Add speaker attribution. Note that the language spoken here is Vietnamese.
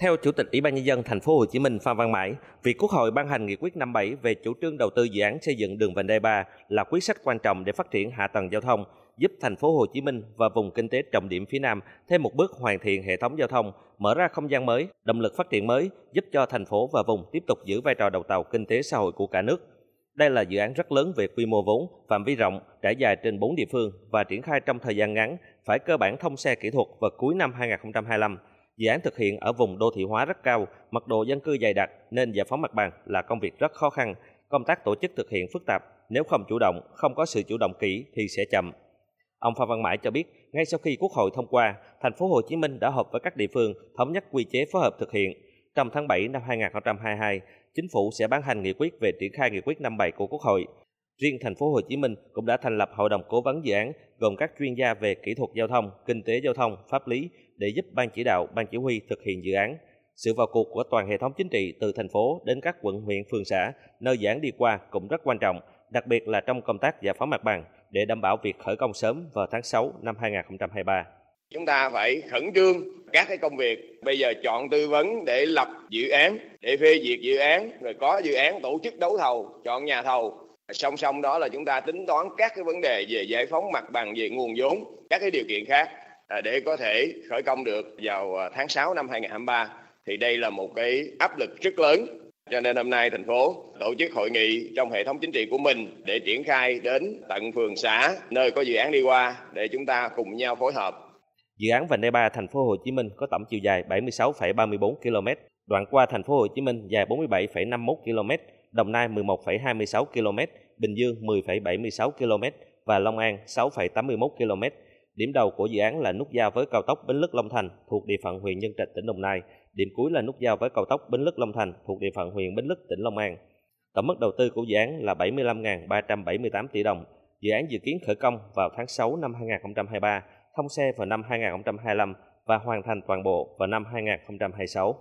Speaker 1: Theo Chủ tịch Ủy ban nhân dân thành phố Hồ Chí Minh Phan Văn Mãi, việc Quốc hội ban hành nghị quyết 57 về chủ trương đầu tư dự án xây dựng đường vành đai 3 là quyết sách quan trọng để phát triển hạ tầng giao thông, giúp thành phố Hồ Chí Minh và vùng kinh tế trọng điểm phía Nam thêm một bước hoàn thiện hệ thống giao thông, mở ra không gian mới, động lực phát triển mới, giúp cho thành phố và vùng tiếp tục giữ vai trò đầu tàu kinh tế xã hội của cả nước. Đây là dự án rất lớn về quy mô vốn, phạm vi rộng, trải dài trên 4 địa phương và triển khai trong thời gian ngắn, phải cơ bản thông xe kỹ thuật vào cuối năm 2025 Dự án thực hiện ở vùng đô thị hóa rất cao, mật độ dân cư dày đặc nên giải phóng mặt bằng là công việc rất khó khăn. Công tác tổ chức thực hiện phức tạp, nếu không chủ động, không có sự chủ động kỹ thì sẽ chậm. Ông Phan Văn Mãi cho biết, ngay sau khi Quốc hội thông qua, thành phố Hồ Chí Minh đã họp với các địa phương thống nhất quy chế phối hợp thực hiện. Trong tháng 7 năm 2022, chính phủ sẽ ban hành nghị quyết về triển khai nghị quyết 57 của Quốc hội. Riêng thành phố Hồ Chí Minh cũng đã thành lập hội đồng cố vấn dự án gồm các chuyên gia về kỹ thuật giao thông, kinh tế giao thông, pháp lý để giúp ban chỉ đạo, ban chỉ huy thực hiện dự án. Sự vào cuộc của toàn hệ thống chính trị từ thành phố đến các quận huyện phường xã nơi dự án đi qua cũng rất quan trọng, đặc biệt là trong công tác giải phóng mặt bằng để đảm bảo việc khởi công sớm vào tháng 6 năm 2023.
Speaker 2: Chúng ta phải khẩn trương các cái công việc. Bây giờ chọn tư vấn để lập dự án, để phê duyệt dự án, rồi có dự án tổ chức đấu thầu, chọn nhà thầu song song đó là chúng ta tính toán các cái vấn đề về giải phóng mặt bằng về nguồn vốn các cái điều kiện khác à, để có thể khởi công được vào à, tháng 6 năm 2023 thì đây là một cái áp lực rất lớn. Cho nên hôm nay thành phố tổ chức hội nghị trong hệ thống chính trị của mình để triển khai đến tận phường xã nơi có dự án đi qua để chúng ta cùng nhau phối hợp.
Speaker 1: Dự án vành đai 3 thành phố Hồ Chí Minh có tổng chiều dài 76,34 km, đoạn qua thành phố Hồ Chí Minh dài 47,51 km, Đồng Nai 11,26 km, Bình Dương 10,76 km và Long An 6,81 km. Điểm đầu của dự án là nút giao với cao tốc Bến Lức Long Thành thuộc địa phận huyện Nhân Trạch tỉnh Đồng Nai. Điểm cuối là nút giao với cao tốc Bến Lức Long Thành thuộc địa phận huyện Bến Lức tỉnh Long An. Tổng mức đầu tư của dự án là 75.378 tỷ đồng. Dự án dự kiến khởi công vào tháng 6 năm 2023, thông xe vào năm 2025 và hoàn thành toàn bộ vào năm 2026.